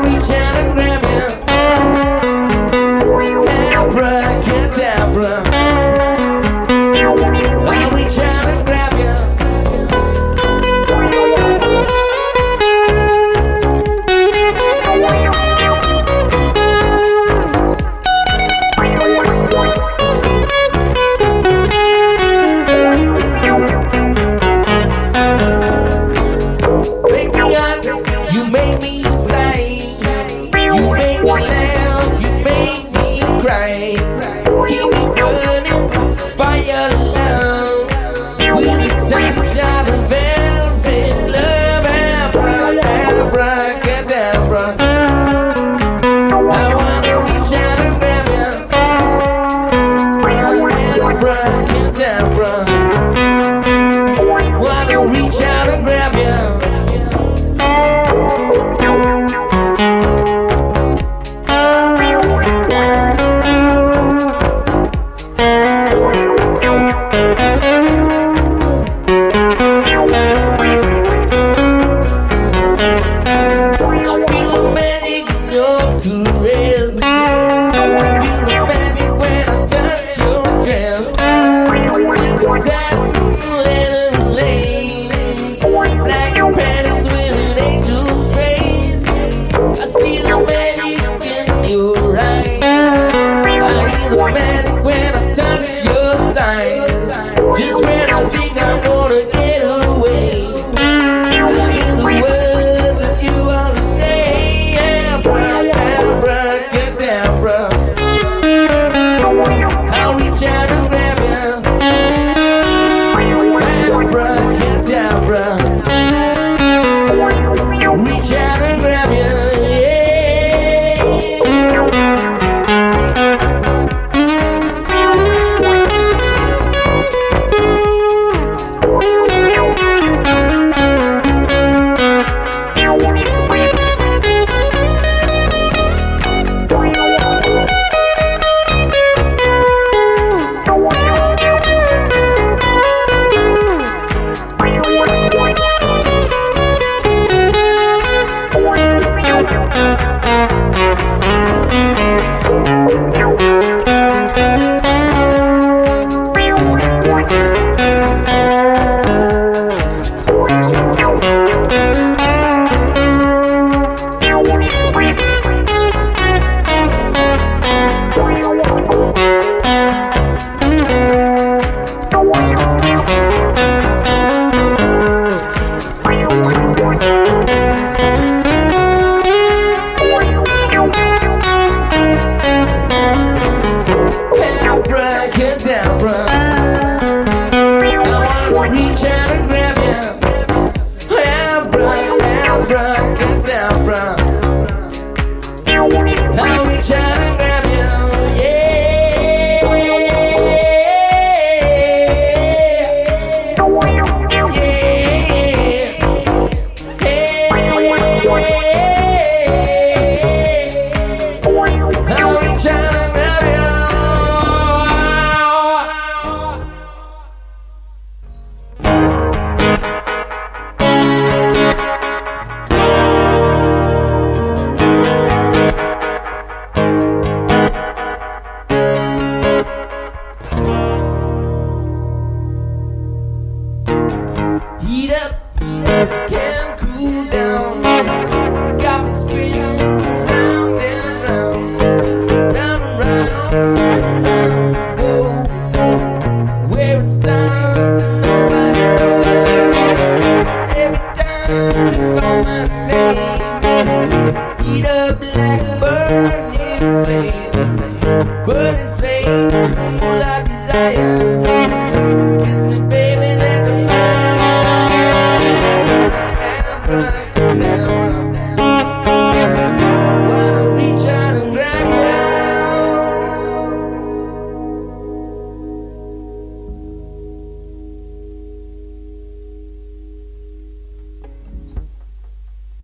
reach right. You be burning by your love with a touch of velvet love. I wanna reach out and grab Wanna reach This way. Heat